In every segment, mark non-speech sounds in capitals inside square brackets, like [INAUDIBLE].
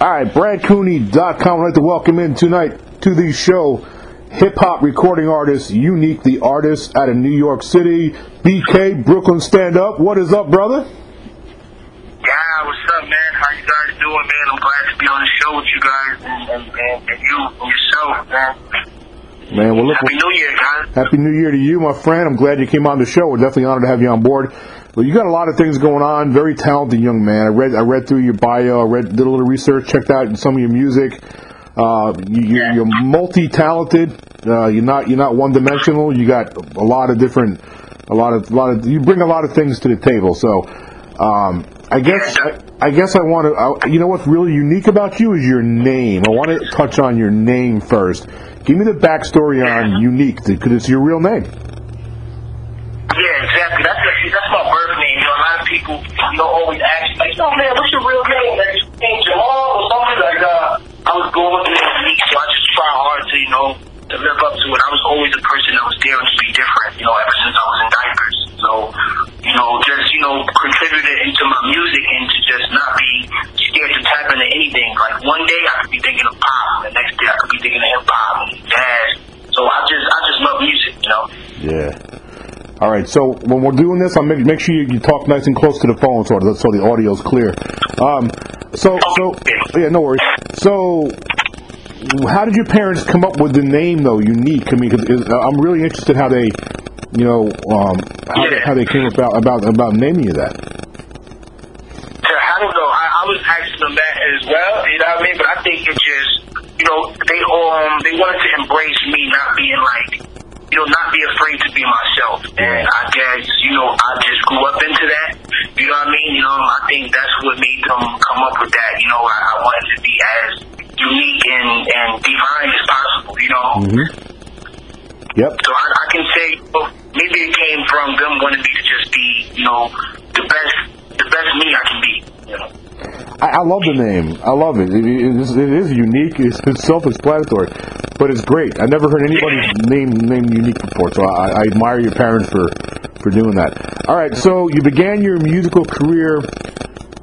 All right, BradCooney.com. I'd like to welcome in tonight to the show hip hop recording artist, Unique, the artist out of New York City. BK, Brooklyn Stand Up. What is up, brother? Yeah, what's up, man? How you guys doing, man? I'm glad to be on the show with you guys and, and, and, you and yourself, man. Man, well, look, Happy New Year, guys. Happy New Year to you, my friend. I'm glad you came on the show. We're definitely honored to have you on board. Well, you got a lot of things going on. Very talented young man. I read I read through your bio. I read did a little research. Checked out some of your music. Uh, you, you're, you're multi-talented. Uh, you're not you're not one dimensional. You got a lot of different, a lot of a lot of. You bring a lot of things to the table. So, um, I guess I, I guess I want to. You know what's really unique about you is your name. I want to touch on your name first. Give me the backstory on Unique because it's your real name. That's my birth name. You know, a lot of people, you know, always ask like, "Yo, man, what's your real name? Like, you name Jamal or something?" Like, uh, I was going the name so I just try hard to, you know, to live up to it. I was always a person that was daring to be different. You know, ever since I was in diapers. So, you know, just you know, contributed into my music and to just not be scared to tap into anything. Like one day I could be thinking of pop, the next day I could be thinking of hip hop and jazz. So I just, I just love music. You know. Yeah. All right. So when we're doing this, I'll make make sure you, you talk nice and close to the phone so so the audio's clear. Um. So so yeah, no worries. So. How did your parents come up with the name though? Unique. I mean, it- I'm really interested how they, you know, um, how, they, Yeah. how they came about about about naming you that. Yeah, I don't know. I, I was asking them that as well. You know what I mean? But I think it just, you know, they um they wanted to embrace me not being like, you know, not be afraid to be myself. And I guess, you know, I just grew up into that. You know what I mean? You know, I think that's what made them come up with that. You know, I, I wanted to be as unique and and divine as possible. You know. Mm-hmm. Yep. So I, I can say well, maybe it came from them wanting me to just be, you know, the best, the best me I can be. You know. I, I love the name. I love it. It, it, is, it is unique. It's, it's self-explanatory, but it's great. I never heard anybody's [LAUGHS] name named unique before, so I, I admire your parents for for doing that. All right, so you began your musical career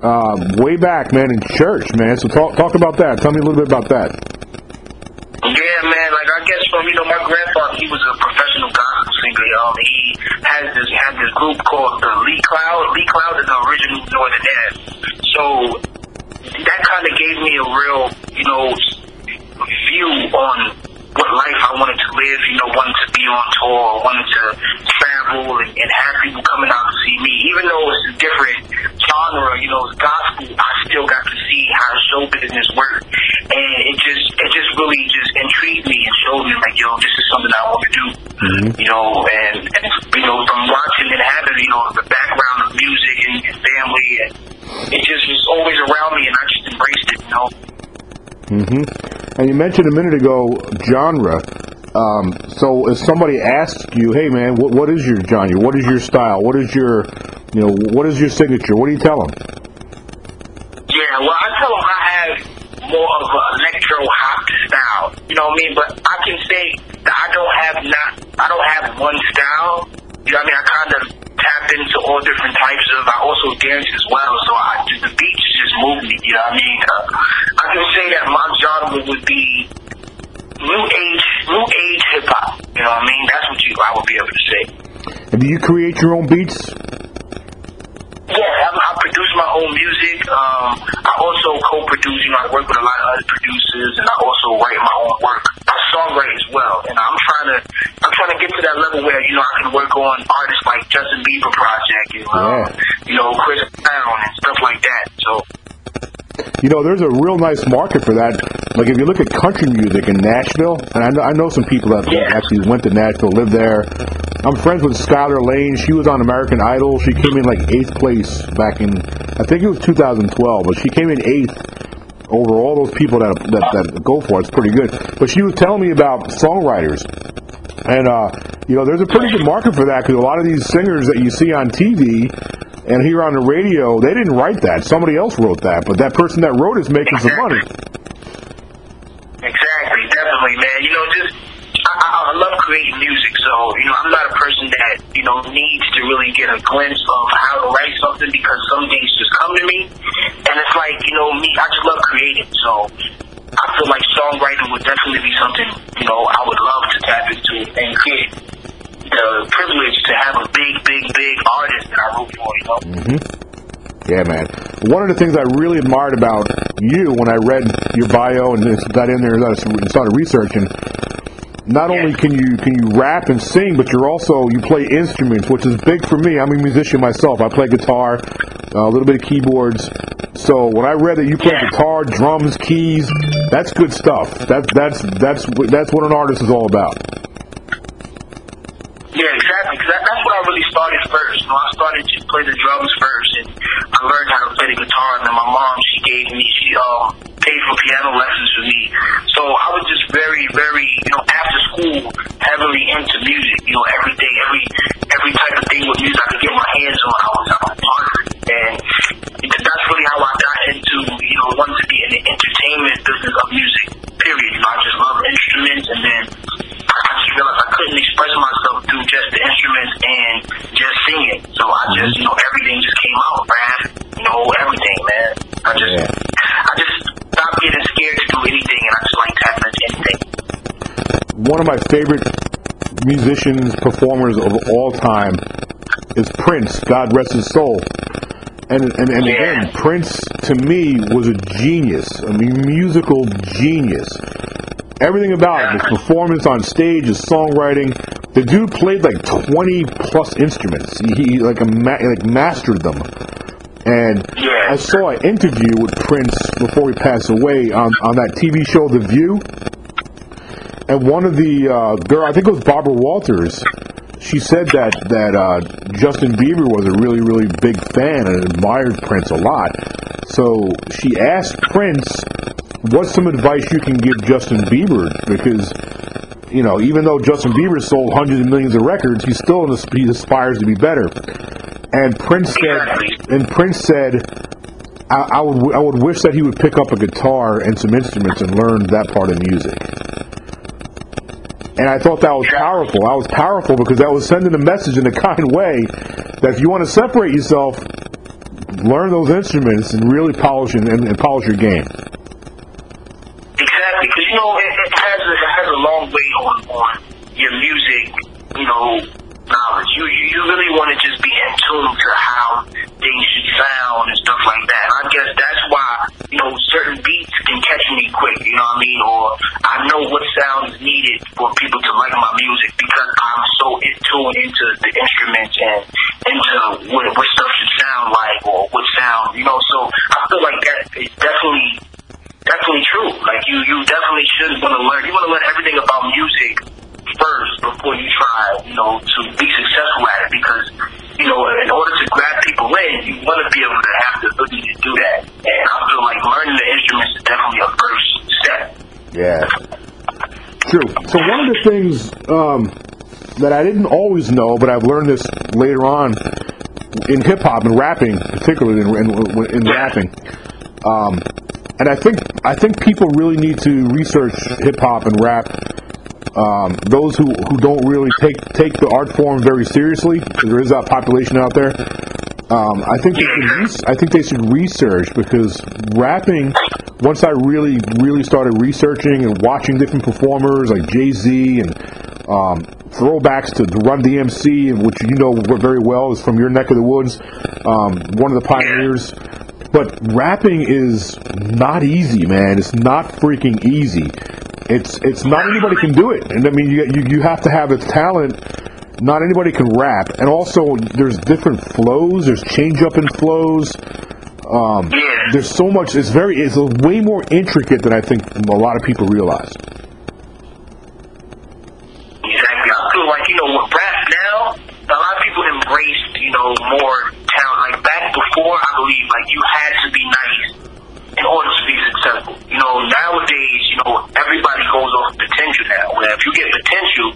um, way back, man, in church, man. So talk talk about that. Tell me a little bit about that. Yeah, man. Like I guess from you know my grandfather, he was a professional gospel singer. Um, he has this had this group called the Lee Cloud. Lee Cloud is the original Northern Dad. So that kind of gave me a real, you know, view on what life I wanted to live. You know, wanting to be on tour, wanting to travel, and, and have people coming out to see me. Even though it's a different genre, you know, it's gospel, I still got to see how show business works, and it just, it just really just intrigued me and showed me like, yo, this is something I want to do. Mm-hmm. You know, and, and you know, from watching it happen, you know, the background of music and, and family, and it just was always around me, and I just embraced it. You know. hmm And you mentioned a minute ago genre. Um, so if somebody asks you, "Hey, man, what what is your genre? What is your style? What is your, you know, what is your signature?" What do you tell them? Yeah, well, I tell them I have more of an electro hop style. You know what I mean? But I can say that I don't have not, I don't have one style. You know what I mean? I kind of tap into all different types of. I also dance as well, so I just the beats just move me. You know what I mean? Uh, I can say that my genre would be new age, new age hip hop. You know what I mean? That's what you I would be able to say. And do you create your own beats? Yeah, I, I produce my own music. Um, I also co-produce. You know, I work with a lot of other producers, and I also write my own work. I songwrite as well, and I'm trying to, I'm trying to get to that level where you know I can work on artists like Justin Bieber project, and um, Yeah. you know Chris Brown and stuff like that. So You know, there's a real nice market for that. Like if you look at country music in Nashville, and I know, I know some people that Yeah. actually went to Nashville, lived there. I'm friends with Skylar Laine. She was on American Idol. She came in like eighth place back in, I think it was 2012, but she came in eighth over all those people that that, that go for it. It's pretty good. But she was telling me about songwriters. And uh, you know, there's a pretty good market for that because a lot of these singers that you see on TV and here on the radio, they didn't write that. Somebody else wrote that, but that person that wrote it's making some money. Exactly, definitely, man. You know, just I, I love creating music, so you know I'm not a person that you know needs to really get a glimpse of how to write something because some things just come to me, and it's like you know me, I just love creating. So I feel like songwriting would definitely be something you know I would love to tap into and create the privilege to have a big, big, big artist that I root for. You know. Mm-hmm. Yeah, man. One of the things I really admired about you when I read your bio and got in there and started researching, not only can you can you rap and sing, but you're also you play instruments, which is big for me. I'm a musician myself. I play guitar, a little bit of keyboards. So when I read that you play Yeah. guitar, drums, keys, that's good stuff. That's that's that's that's what an artist is all about. Yeah, exactly. Cause that, that's what I really started first. You know, I started to play the drums first, and I learned how to play the guitar. And then my mom, she gave me, she um paid for piano lessons for me. So I was just very, very, you know, after school, heavily into music. You know, every day, every every type of thing with music I could get my hands on, I was I was part of it. And that's really how I got into, you know, wanting to be in the entertainment business of music. Period. You know, I just love instruments, and then I just realized I couldn't express myself through just the instruments and just singing. So I just, mm-hmm. you know, everything just came out, rap, you know, everything, man. I just, Yeah. I just stopped getting scared to do anything, and I just like tapping into anything. One of my favorite musicians, performers of all time is Prince. God rest his soul. And and, and again, Prince to me was a genius. Mean, musical genius. Everything about him, his performance on stage, his songwriting. The dude played like twenty plus instruments. He, he like a ma- like mastered them. And Yeah. I saw an interview with Prince before he passed away on, on that TV show The View and one of the uh, girl, I think it was Barbara Walters, she said that that uh, Justin Bieber was a really really big fan and admired Prince a lot. So she asked Prince, "What's some advice you can give Justin Bieber?" Because you know, even though Justin Bieber sold hundreds of millions of records, he still he aspires to be better. And Prince said, and Prince said, I, I would I would wish that he would pick up a guitar and some instruments and learn that part of music. And I thought that was powerful. I was powerful because that was sending a message in a [LAUGHS] kind way that if you want to separate yourself, learn those instruments and really polish and, and, and polish your game. Exactly, because you know it, it has a, it has a long way on on your music, you know, knowledge. You you, you really want to just be in tune to how things should sound and stuff like that. And I guess that's why you know certain beats can catch me quick. You know what I mean? Or I know what sound is needed for people to like my music because I'm so in tune into the instruments and into what what stuff should sound like or what sound. You know, so I feel like that is definitely definitely true. Like you, you definitely should want to learn. You want to learn everything about music first before you try, you know, to be successful at it. Because you know, in order to grab people in, you want to be able to have the ability to do that. And I feel like learning the instruments is definitely a first step. Yeah. True. So one of the things um, that I didn't always know, but I've learned this later on in hip hop and rapping, particularly in, in, in rapping. Um, and I think I think people really need to research hip hop and rap. Um, those who, who don't really take take the art form very seriously, there is that population out there. Um, I think they should I think they should research because rapping. Once I really really started researching and watching different performers like Jay Z and um, throwbacks to, Run DMC, which you know very well is from your neck of the woods, um, one of the pioneers. But rapping is not easy, man. It's not freaking easy. It's it's not anybody can do it, and I mean you you, you have to have a talent. Not anybody can rap, and also there's different flows. There's change up in flows. Um, Yeah. there's so much. It's very. It's way more intricate than I think a lot of people realize. Exactly. I feel like, you know, with rap now, a lot of people embraced, you know, more talent. Like back before, I believe, like you had to be nice in order to be successful. You know, nowadays, you know, everybody goes off potential now. Where if you get potential,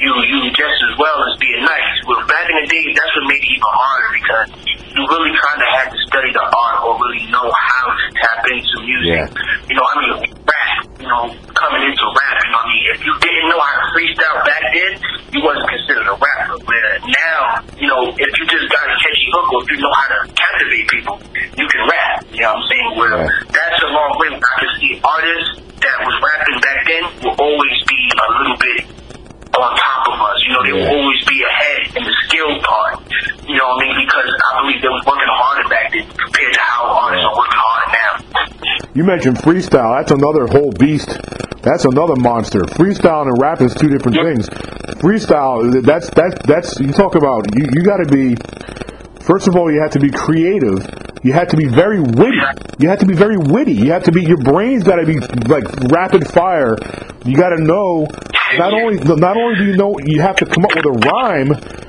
you you just as well as being nice. Well, back in the day, that's what made it even harder because you really kind of had to study the art or really know how to tap into music. Yeah. You know, I mean, rap. You know, coming into rap, you know, I mean, if you didn't know how to freestyle back then, you wasn't considered a rapper. Where now, you know, if you just got a catchy hook or if you know how to captivate people, you can rap. You know what I'm saying? Where Right. that's a long way. I can see artists that was rapping back then will always be a little bit on top of us. You know, they will always be ahead in the skill part. You know what I mean? Because I believe they was working harder back then compared to how artists are working harder now. You mentioned freestyle. That's another whole beast. That's another monster. Freestyle and rap is two different Yep. things. Freestyle, that's that's that's you talk about. You you got to be. First of all, you have to be creative. You have to be very witty. You have to be very witty. You have to be. Your brain's got to be like rapid fire. You got to know. Not only not only do you know you have to come up with a rhyme,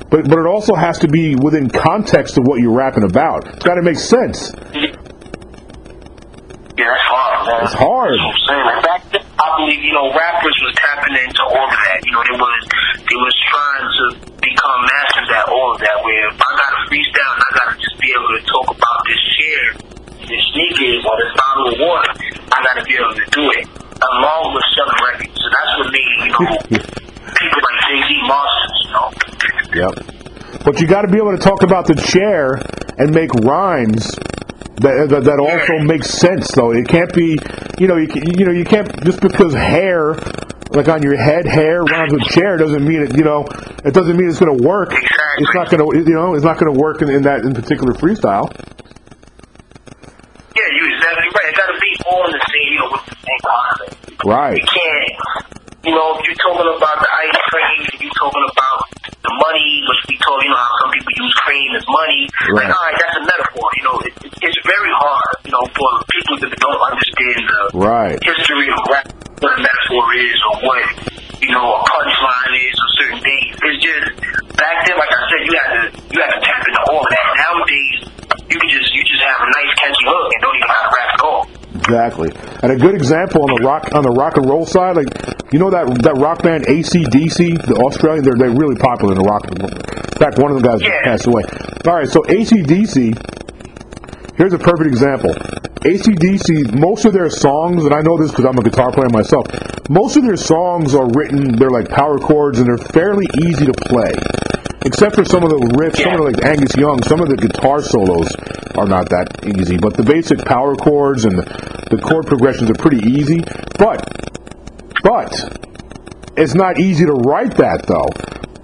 but but it also has to be within context of what you're rapping about. It's got to make sense. Yeah, that's hard, man. It's hard. That's what I'm saying. Like back then, I believe, you know, rappers was tapping into all of that. You know, they was they was trying to become masters at all of that. Where if I got a freestyle and I gotta just be able to talk about this chair, this sneakers, or this bottle of water, I gotta be able to do it along with selling records. So that's what made you know [LAUGHS] people like Jay Z monsters. You know. Yep. But you got to be able to talk about the chair and make rhymes that that, that also makes sense. Though it can't be, you know, you can, you know, you can't just because hair, like on your head, hair rhymes with chair doesn't mean it. You know, it doesn't mean it's going to work. It's not going to, you know, it's not going to work in, in that in particular freestyle. Yeah, you exactly right. It gotta be all in the same, you know, with the same. Right. You can't, you know, if you're talking about the ice cream, if you're talking about the money, which we told, you know, how some people use cream as money. Right. Like, all right, that's a metaphor. You know, it, it's very hard, you know, for people that don't understand the Right. history of rap, what a metaphor is, or what, you know, a punchline is, or certain things. It's just back then, like I said, you had to you had to tap into all of that. Nowadays, you can just you just have a nice catchy hook and don't even have to rap at all. Exactly. And a good example on the rock on the rock and roll side, like you know that that rock band ACDC, the Australian, they're they're really popular in the rock. In fact, one of the guys just Yeah. passed away. All right, so ACDC. Here's a perfect example. ACDC, most of their songs, and I know this because I'm a guitar player myself, most of their songs are written, they're like power chords and they're fairly easy to play. Except for some of the riffs, some of the, like Angus Young, some of the guitar solos are not that easy. But the basic power chords and the, the chord progressions are pretty easy. But, but, it's not easy to write that though.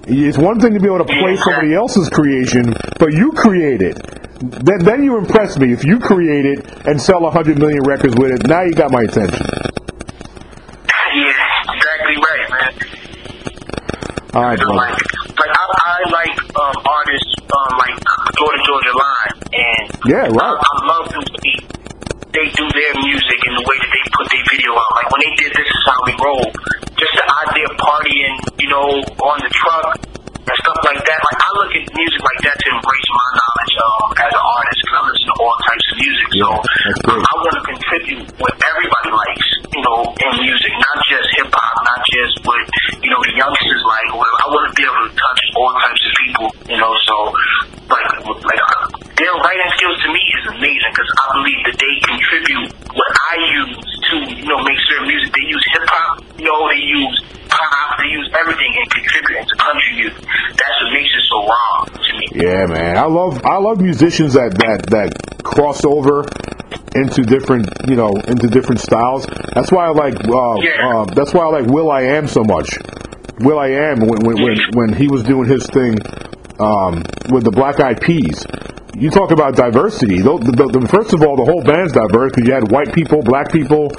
It's one thing to be able to play somebody else's creation, but you create it. Then, then you impress me. If you create it and sell a hundred million records with it, now you got my attention. Yeah, exactly right, man. All right, So, like, like I, I like um, artists um, like Georgia Georgia Line, and Yeah, right. I, I love them. way they do their music and the way that they put their video out. Like when they did "This Is How We Roll," just the idea of partying, you know, on the truck and stuff like that. Like I look at music like that to embrace my knowledge um, as an artist because I listen to all types of music. So Yeah. I want to contribute what everybody likes, you know, in music, not just hip hop, not just what you know the youngsters like. Or whatever. I want to be able to touch all types of people, you know. So like, like uh, their writing skills to me is amazing because I believe that they contribute what I use to, you know, make certain music. They use hip hop, you know, they use pop, they use everything and contribute into country music. That's what makes it so wrong to me. Yeah, man. I love I love musicians that that that cross over into different you know into different styles. That's why I like uh, Yeah. uh, that's why I like Will I Am so much. Will I Am when when when, when he was doing his thing um, with the Black Eyed Peas. You talk about diversity. The, the, the, first of all, the whole band's diverse because you had white people, black people,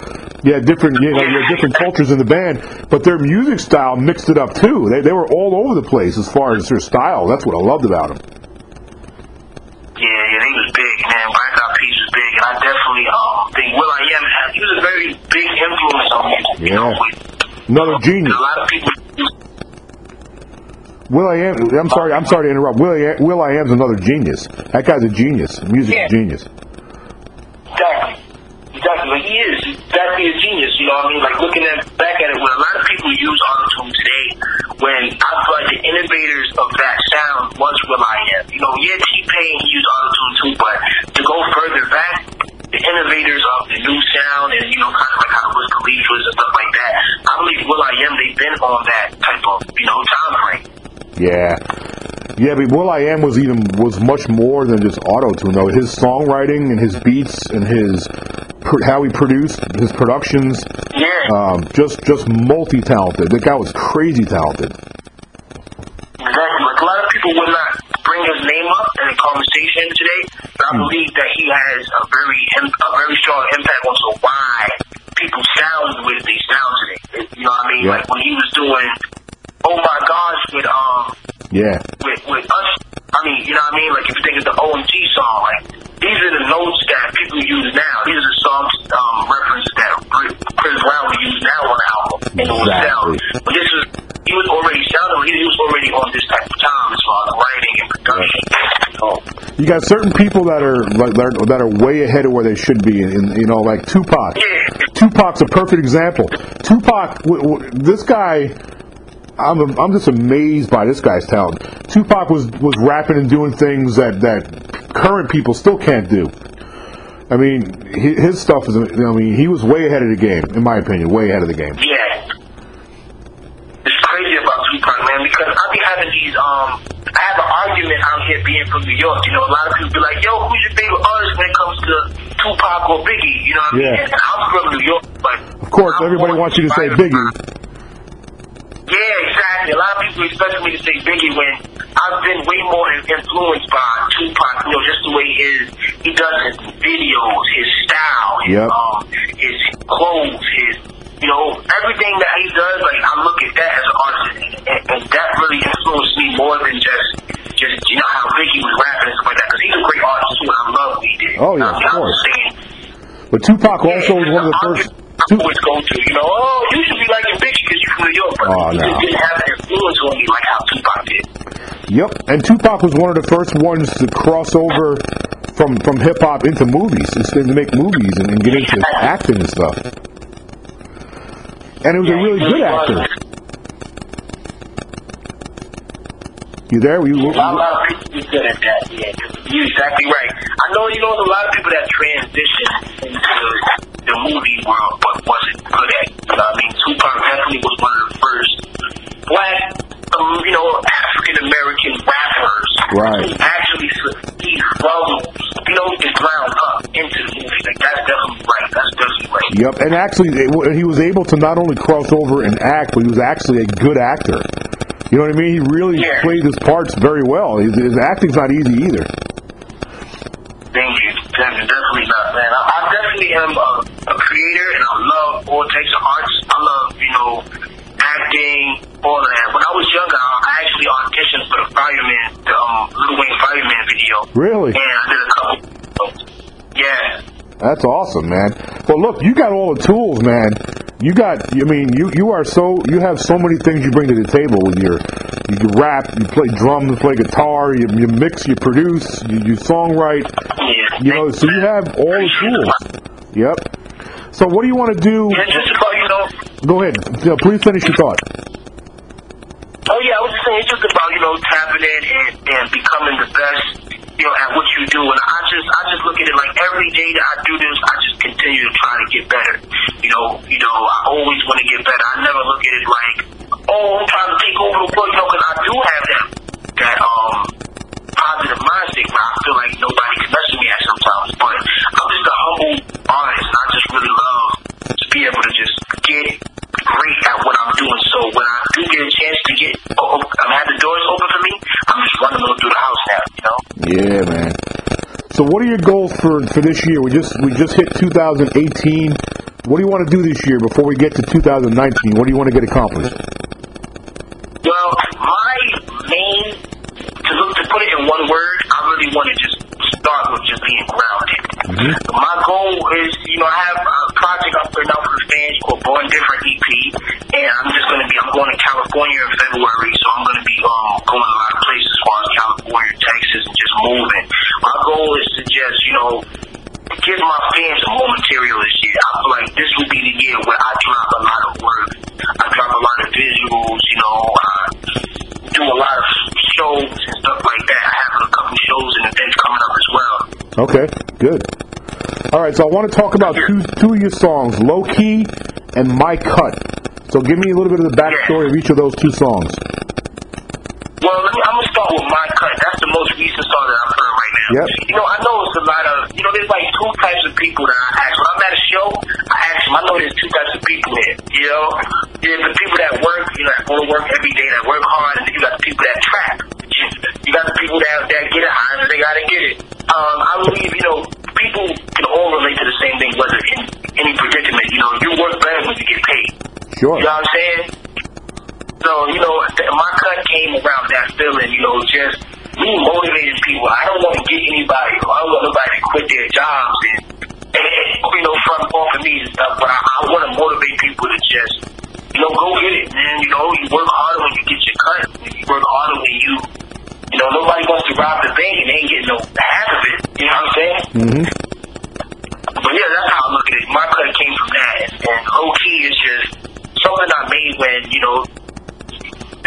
had different you know you had different cultures in the band, but their music style mixed it up too. They they were all over the place as far as their style. That's what I loved about them. Yeah, yeah, they was big, man. Black Eyed Peas was big, and I definitely um think Will I Am had he was a very big influence on me. You know, Yeah. with Another genius. a lot of people. Will I am? I'm sorry. I'm sorry to interrupt. Will I, Will I am's another genius. That guy's a genius. A music Yeah. genius. Exactly. Exactly. Like he is. He's exactly a genius. You know what I mean? Like looking at back at it, when a lot of people use autotune today, when I feel like the innovators of that sound was Will I Am. You know, yeah, T Pain he used autotune too, but to go further back, the innovators of the new sound and you know, kind of like how Wiz Khalifa and stuff like that. I believe Will I Am they've been on that type of you know time frame. Yeah. Yeah, but Will I Am was even was much more than just auto tune though. His songwriting and his beats and his how he produced his productions, Yeah. um, just just multi talented. The guy was crazy talented. Exactly. Like a lot of people would not bring his name up in a conversation today, but I believe that he has a very a very strong impact on so why people sound the way they sound today. You know what I mean? Yeah. Like when he was doing Oh My Gosh with um Yeah, with with us. I mean, you know what I mean? Like if you think of the OMG song, like these are the notes that people use now. These are songs um, references that Chris Brown would use now on the album, and it would sound. But this was he was already sounding. He was already on this type of time as far as writing and production. You got certain people that are like that are, that are way ahead of where they should be. And you know, like Tupac. yeah, Tupac's a perfect example. Tupac, w- w- this guy, I'm I'm just amazed by this guy's talent. Tupac was was rapping and doing things that that current people still can't do. I mean, his stuff is. I mean, he was way ahead of the game, in my opinion, way ahead of the game. yeah. It's crazy about Tupac, man, because I be having these um. I have an argument out here being from New York. You know, a lot of people be like, "Yo, who's your favorite artist when it comes to Tupac or Biggie?" You know what I mean? Yeah. And I'm from New York, but Of course, I'm everybody wants you to say Biggie. Yeah, exactly. A lot of people expect me to say Biggie when I've been way more influenced by Tupac. You know, just the way he is. He does his videos, his style, his Yep. um, his clothes, his you know everything that he does. Like I look at that as an artist, and, and that really influenced me more than just just you know how Biggie was rapping and stuff like that. Because he's a great artist too, and I love what he did. Oh, yeah, mean, of course. But Tupac also was one of the first. Tu- always go to, you know, oh, you should be liking Biggie because you're from New York, but Oh, he no. just didn't have an influence on me like how Tupac did. Yep, and Tupac was one of the first ones to cross over from from hip hop into movies, instead to make movies and, and get into acting and stuff. And he was a really good actor. You there? Were you, A lot, a lot of people good at that, Yeah, You're exactly right. I know, you know, a lot of people that transition into the movie world, but wasn't good at it. You know what I mean? Tupac definitely was one of the first black, um, you know, African American rappers Right. who actually s- he from, you know, the ground up into the movie. Like, that's definitely right. That's definitely right. Yep, and actually, he was able to not only cross over and act, but he was actually a good actor. You know what I mean? He really Yeah. played his parts very well. His, his acting's not easy either. Thank you. Definitely, definitely not, man. I, I definitely am a, a creator, and I love all types of arts. I love, you know, acting, all of that. When I was younger, I actually auditioned for the Fireman, the um, Lil Wayne Fireman video. Really? And I did a couple. Yeah. That's awesome, man. Well, look, you got all the tools, man. You got, I mean, you you are so you have so many things you bring to the table with your you can rap, you play drums, you play guitar, you, you mix, you produce, you, you songwrite. Yeah. You know, so you have all the tools. Yep. So what do you want to do? And just about, you know, Go ahead. Yeah, please finish your thought. Oh yeah, I was just saying it's just about you know tapping in and, and becoming the best you know at what you do, and I just I just look at it like every day that I do this, I just continue to try to get better. You know, you know, I always want to get better. I never look at it like oh I'm trying to take over the world, you know, because I do have that that um positive mindset where I feel like nobody can mess with me at sometimes, but I'm just a humble artist. and I just really love to be able to just get great at what I'm doing. So when I do get a chance to get, oh, I'm have the doors open for me, I'm just running through the house now. You know? Yeah, man. So what are your goals for for this year? We just we just hit 2018. What do you want to do this year before we get to 2019? What do you want to get accomplished? Well, my main to to put it in one word, I really want to just start with just being grounded. My goal is, you know, I have a project I'm putting out for the fans called Born Different EP, and I'm just going to be, I'm going to California in February, so I'm going to be um, going a lot of places as far as California, Texas, and just moving. My goal is to just, you know, give my fans some more material this year. I feel like this will be the year where I drop a lot of work. I drop a lot of visuals, you know, I do a lot of shows and stuff like that. I have a couple shows and events coming up as well. Okay, good. All right, so I want to talk about two two of your songs, Low Key and My Cut. So give me a little bit of the backstory of each of those two songs. Well, let me, I'm gonna start with my cut. That's the most recent song that I've heard right now. Yep. You know, I know it's a lot of, you know, there's like two types of people that I ask. When I'm at a show, I ask them. I know there's two types of people here. You know, there's the people that work, you know, that go to work every day, that work hard, and then you got the people that trap. You got the people that that get it high, they gotta get it. Um, I believe, you know, people can all relate to the same thing, whether in any predicament. You know, you work better when you get paid. Sure. You know what I'm saying? So, you know, th- my cut came around that feeling, you know, just me motivating people. I don't want to get anybody, I don't want nobody to quit their jobs and, and, and you know, front off of me and stuff, but I, I want to motivate people to just, you know, go get it, man. You know, you work harder when you get your cut. You work harder when you, you know, nobody wants to rob the bank and they ain't getting no half of it. You know what I'm saying? Mm-hmm. But yeah, that's how I look at it. My cut came from that, and, and low key is just something I made when you know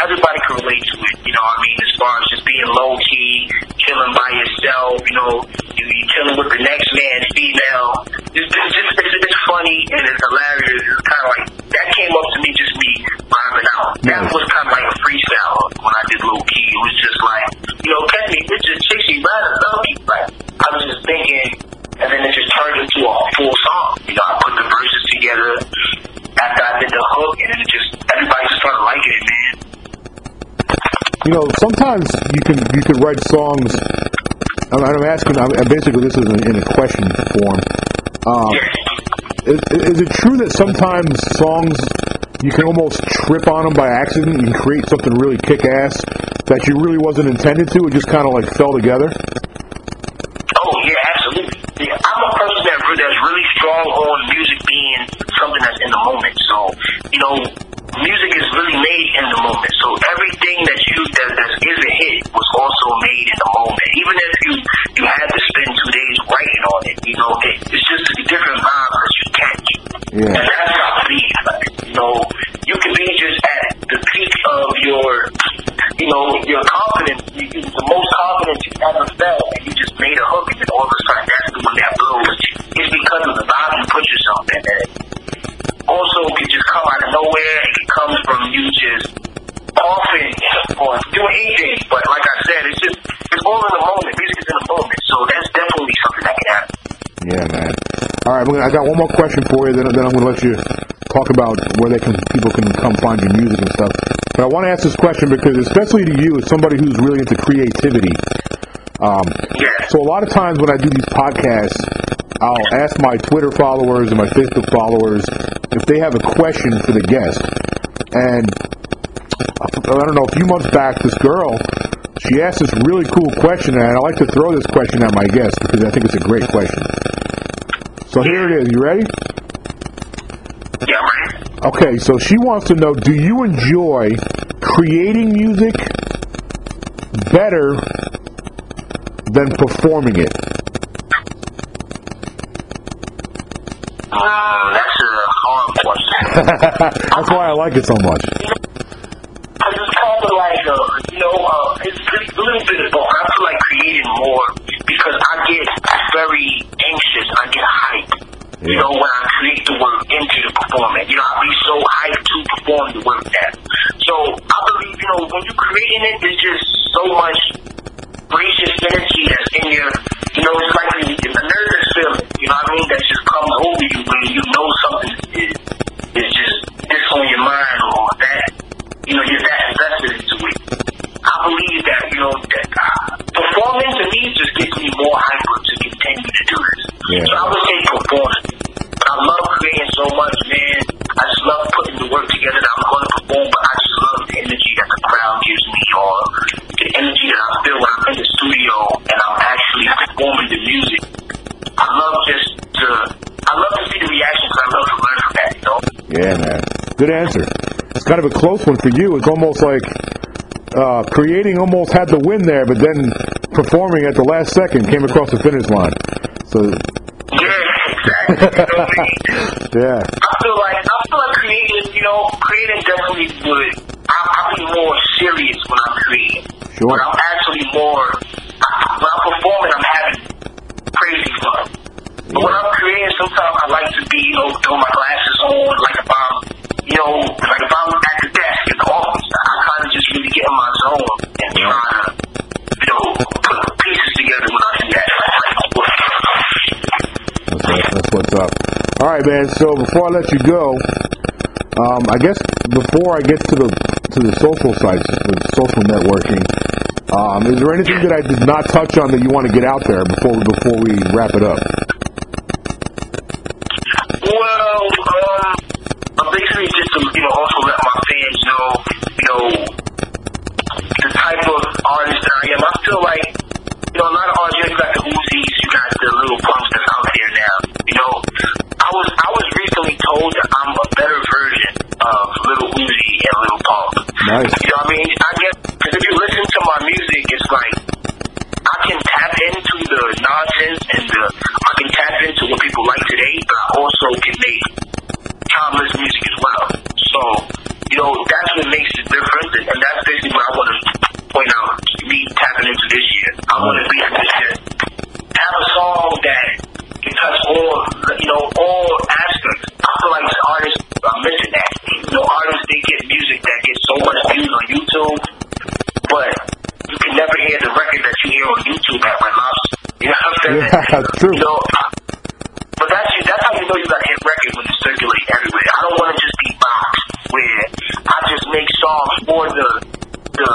everybody can relate to it. You know, what I mean, as far as just being low key, chilling by yourself. You know, you, you chilling with the next man, female. It's, it's just it's, it's funny and it's hilarious. It's kind of like that came up to me just me vibing out. That was kind of like a freestyle when I did low key. It was just like, you know, catch me bitches, chicks, you rather love me. Like I was just thinking, and then it just turned into a full song. You know, I put the verses together after I did the hook, and then it just everybody started liking it, man. You know, sometimes you can you can write songs. I'm, I'm asking. I'm, basically, this is in, in a question form. Um, is, is it true that sometimes songs you can almost trip on them by accident? You can create something really kick-ass that you really wasn't intended to. It just kind of like fell together. Oh yeah, absolutely. Yeah, I'm a person that that's really strong on music being something that's in the moment. So you know, music is really made in the moment. So everything that you that, that is a hit was also made in the moment. Even if you you had to spend two days writing on it, you know, it, it's just a different vibe that you catch. Yeah. And that's how I believe. Like, you know, you can be just at the peak of your, you know, your confidence, you, you, the most confidence you ever felt, and you just made a hook, and then all of a sudden that's the one that blows. It's because of the vibe you put yourself in. And also, it can just come out of nowhere. It can come from you just coughing or doing anything. But like I said, it's just, it's all in the moment. Music is in the moment. So that's definitely something that can happen. Yeah, man. All right, we're gonna- I got one more question for you. Then, then I'm going to let you talk about where they can people can come find your music and stuff. But I want to ask this question because, especially to you, as somebody who's really into creativity. Um, Yeah. so a lot of times when I do these podcasts, I'll ask my Twitter followers and my Facebook followers if they have a question for the guest. And I don't know, a few months back, this girl, she asked this really cool question, and I like to throw this question at my guest because I think it's a great question. So here it is. You ready? Yeah, right. Okay, so she wants to know do you enjoy creating music better than performing it? Mm, that's a hard question. That's why I like it so much. Cause it's kind of like, uh, you know, uh, it's a little bit of both. I feel like creating more because I get very anxious. I get hyped. You know, when I create the work into the performance. You know, I be so hyped to perform the work that. So I believe, you know, when you're creating it, there's just so much gracious energy that's in your, you know, it's like a, a nervous feeling. You know what I mean? That just comes over you when you know something is, is just this on your mind or that you know, you're that invested into it. I believe that, you know, that uh, performing to me just gives me more hyper to continue to do this. Yeah. So I would say performing. But I love creating so much, man. I just love putting the work together that I'm going to perform, but I just love the energy that the crowd gives me or the energy that I feel when I'm in the studio and I'm actually performing the music. I love just to, I love to see the reaction because I love to learn from that, you know? Yeah, man. Good answer. It's kind of a close one for you. It's almost like uh, creating almost had the win there, but then performing at the last second came across the finish line. So, Yeah, exactly. You know what I mean? [LAUGHS] yeah. I feel like I feel like creating, you know, creating definitely would. I, I'll be more serious when I'm creating. Sure. But I'm actually more. I, when I'm performing, I'm having crazy fun. But when I'm creating, sometimes I like to be, you know, throw my glasses on, like if I'm, you know, like if right, man. So before I let you go, um, I guess before I get to the to the social sites, the social networking, um, is there anything that I did not touch on that you want to get out there before we, before we wrap it up? Well, um, basically just to you know also let my fans know, you know, the type of artist that I am. I feel like you know a lot of artists. You got the Uzis, you got the little punks that's out there now. You know, I was I was recently told that I'm a better version of Lil Uzi and Lil Pump. Nice. You know what I mean? I guess because if you listen to my music, it's like I can tap into the nonsense and the I can tap into what people like today, but I also can make timeless music as well. So, you know, that's what makes it different, and, and that's basically what I want to point out. Me tapping into this year, I want to be this year have a song that can touch all, you know, all aspects. I feel like artists are missing that. You know, artists they get music that gets so much views on YouTube, but you can never hear the record that you hear on YouTube at my house. You know what I'm saying? Yeah, true. You know, I, but that's that's how you know you got a hit record when it circulates everywhere. I don't want to just be boxed where I just make songs for the the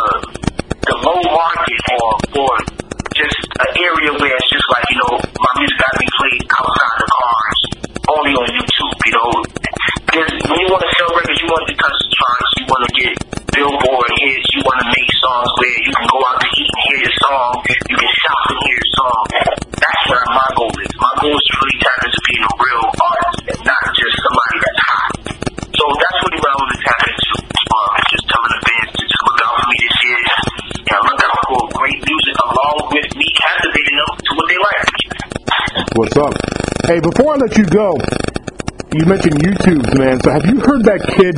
the low market or for just an area where it's just like you know my music got to be played outside the cars, only on YouTube. You know, because when you want to sell records, you want to touch the charts, you want to get Billboard hits, you want to make songs where you can go out to eat and hear your song, you can shop and hear your song. That's where my goal is. My goal is to really tap into being a real artist and not just somebody that's hot. So that's really what I want to tap into. Uh, just telling the fans to just look out for me this year. And look out for great music along with me captivating them to what they like. What's up? Hey, before I let you go, you mentioned YouTube, man. So have you heard that kid?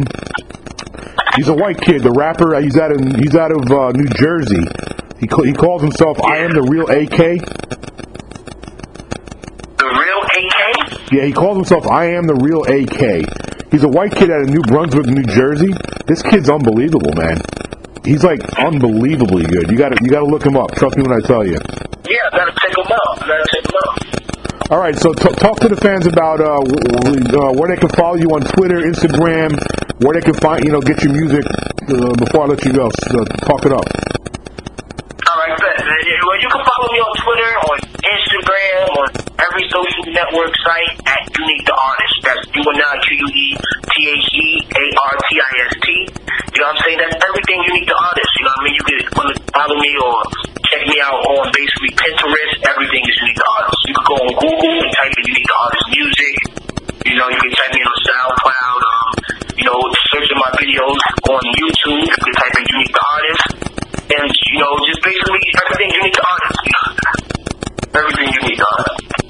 He's a white kid, the rapper. He's out of he's out of uh, New Jersey. He he calls himself I am the real AK. The real AK? Yeah, he calls himself I am the real AK. He's a white kid out of New Brunswick, New Jersey. This kid's unbelievable, man. He's like unbelievably good. You got to you got to look him up. Trust me when I tell you. Yeah, I gotta check him out. I gotta check them out. All right, so t- talk to the fans about uh, uh, where they can follow you on Twitter, Instagram, where they can find you know get your music. Uh, before I let you go, so talk it up. Well, you can follow me on Twitter, on Instagram, on every social network site at Unique the Artist. That's U N I Q U E T H E A R T I S T. You know what I'm saying? That's everything Unique the Artist. You know what I mean? You can follow me or check me out on basically Pinterest. Everything is Unique the Artist. You can go on Google and type in Unique the Artist music. You know, you can type me on SoundCloud. Um, you know, searching my videos on YouTube. You can type in Unique and you know, just basically everything you need to art. Everything you need to art.